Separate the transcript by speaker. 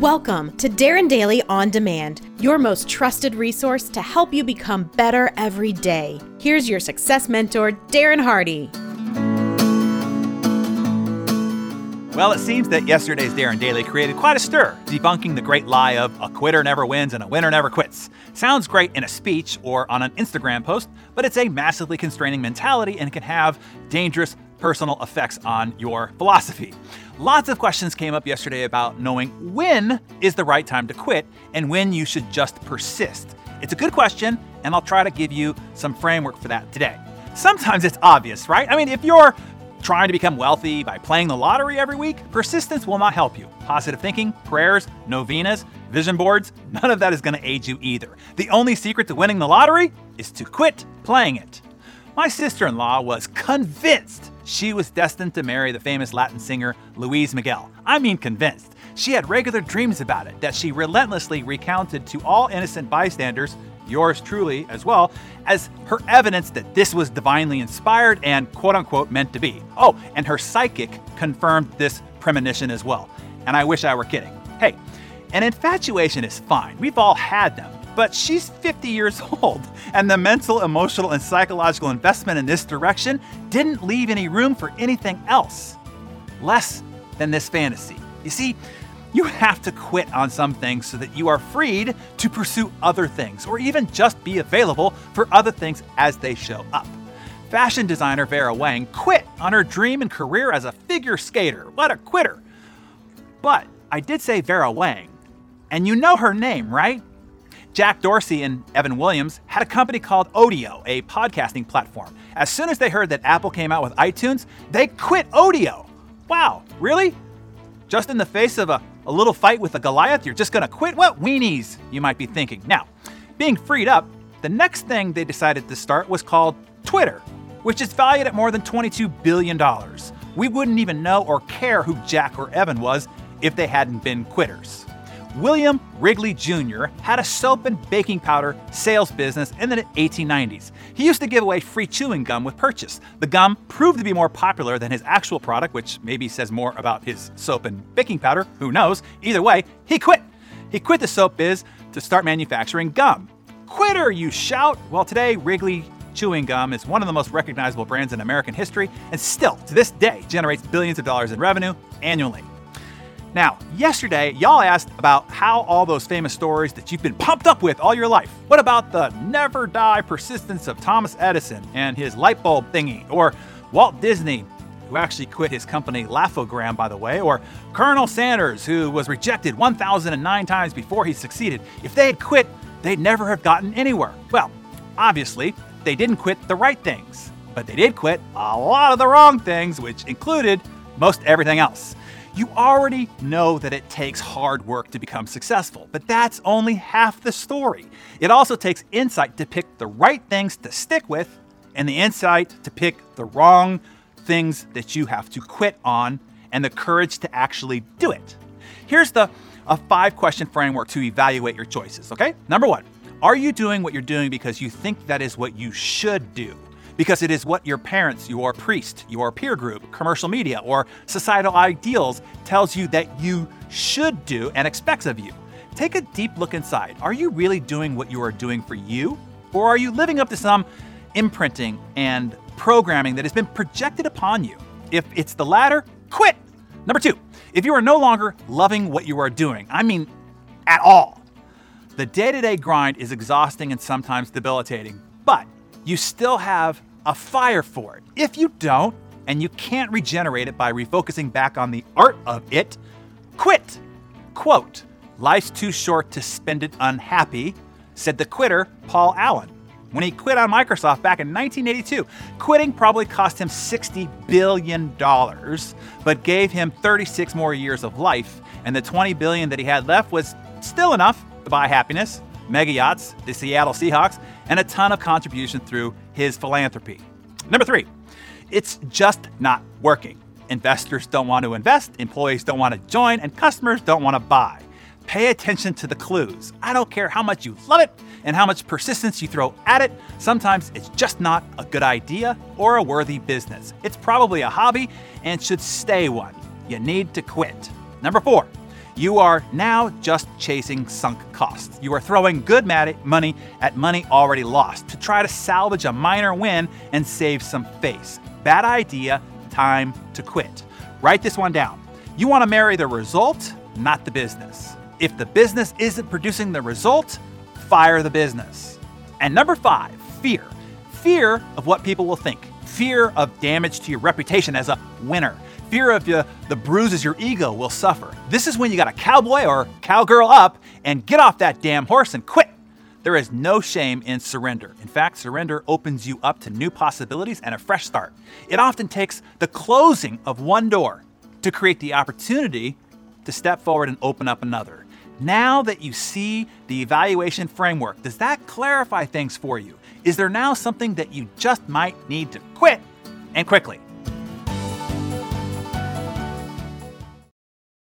Speaker 1: Welcome to Darren Daily On Demand, your most trusted resource to help you become better every day. Here's your success mentor, Darren Hardy.
Speaker 2: Well, it seems that yesterday's Darren Daily created quite a stir, debunking the great lie of a quitter never wins and a winner never quits. Sounds great in a speech or on an Instagram post, but it's a massively constraining mentality and can have dangerous personal effects on your philosophy. Lots of questions came up yesterday about knowing when is the right time to quit and when you should just persist. It's a good question, and I'll try to give you some framework for that today. Sometimes it's obvious, right? I mean, if you're trying to become wealthy by playing the lottery every week, persistence will not help you. Positive thinking, prayers, novenas, vision boards, none of that is going to aid you either. The only secret to winning the lottery is to quit playing it. My sister in law was convinced she was destined to marry the famous Latin singer Luis Miguel. I mean, convinced. She had regular dreams about it that she relentlessly recounted to all innocent bystanders, yours truly as well, as her evidence that this was divinely inspired and quote unquote meant to be. Oh, and her psychic confirmed this premonition as well. And I wish I were kidding. Hey, an infatuation is fine. We've all had them but she's 50 years old, and the mental, emotional, and psychological investment in this direction didn't leave any room for anything else less than this fantasy. You see, you have to quit on some things so that you are freed to pursue other things, or even just be available for other things as they show up. Fashion designer Vera Wang quit on her dream and career as a figure skater. What a quitter! But I did say Vera Wang, and you know her name, right? Jack Dorsey and Evan Williams had a company called Odeo, a podcasting platform. As soon as they heard that Apple came out with iTunes, they quit Odeo. Wow, really? Just in the face of a, a little fight with a Goliath, you're just gonna quit? What weenies, you might be thinking. Now, being freed up, the next thing they decided to start was called Twitter, which is valued at more than $22 billion. We wouldn't even know or care who Jack or Evan was if they hadn't been quitters. William Wrigley Jr. had a soap and baking powder sales business in the 1890s. He used to give away free chewing gum with purchase. The gum proved to be more popular than his actual product, which maybe says more about his soap and baking powder, who knows. Either way, he quit. He quit the soap biz to start manufacturing gum. Quitter, you shout! Well, today, Wrigley chewing gum is one of the most recognizable brands in American history and still, to this day, generates billions of dollars in revenue annually. Now, yesterday, y'all asked about how all those famous stories that you've been pumped up with all your life. What about the never die persistence of Thomas Edison and his light bulb thingy? Or Walt Disney, who actually quit his company Laugh-O-Gram, by the way? Or Colonel Sanders, who was rejected 1,009 times before he succeeded? If they had quit, they'd never have gotten anywhere. Well, obviously, they didn't quit the right things, but they did quit a lot of the wrong things, which included most everything else. You already know that it takes hard work to become successful, but that's only half the story. It also takes insight to pick the right things to stick with and the insight to pick the wrong things that you have to quit on and the courage to actually do it. Here's the a five question framework to evaluate your choices, okay? Number 1, are you doing what you're doing because you think that is what you should do? Because it is what your parents, your priest, your peer group, commercial media, or societal ideals tells you that you should do and expects of you. Take a deep look inside. Are you really doing what you are doing for you? Or are you living up to some imprinting and programming that has been projected upon you? If it's the latter, quit. Number two, if you are no longer loving what you are doing, I mean, at all, the day to day grind is exhausting and sometimes debilitating, but you still have a fire for it. If you don't, and you can't regenerate it by refocusing back on the art of it, quit. Quote, life's too short to spend it unhappy, said the quitter Paul Allen. When he quit on Microsoft back in 1982, quitting probably cost him $60 billion, but gave him 36 more years of life, and the 20 billion that he had left was still enough to buy happiness, mega yachts, the Seattle Seahawks, and a ton of contribution through his philanthropy. Number three, it's just not working. Investors don't want to invest, employees don't want to join, and customers don't want to buy. Pay attention to the clues. I don't care how much you love it and how much persistence you throw at it, sometimes it's just not a good idea or a worthy business. It's probably a hobby and should stay one. You need to quit. Number four, you are now just chasing sunk costs. You are throwing good money at money already lost to try to salvage a minor win and save some face. Bad idea, time to quit. Write this one down. You want to marry the result, not the business. If the business isn't producing the result, fire the business. And number five, fear. Fear of what people will think. Fear of damage to your reputation as a winner. Fear of the, the bruises your ego will suffer. This is when you got a cowboy or cowgirl up and get off that damn horse and quit. There is no shame in surrender. In fact, surrender opens you up to new possibilities and a fresh start. It often takes the closing of one door to create the opportunity to step forward and open up another. Now that you see the evaluation framework, does that clarify things for you? Is there now something that you just might need to quit and quickly?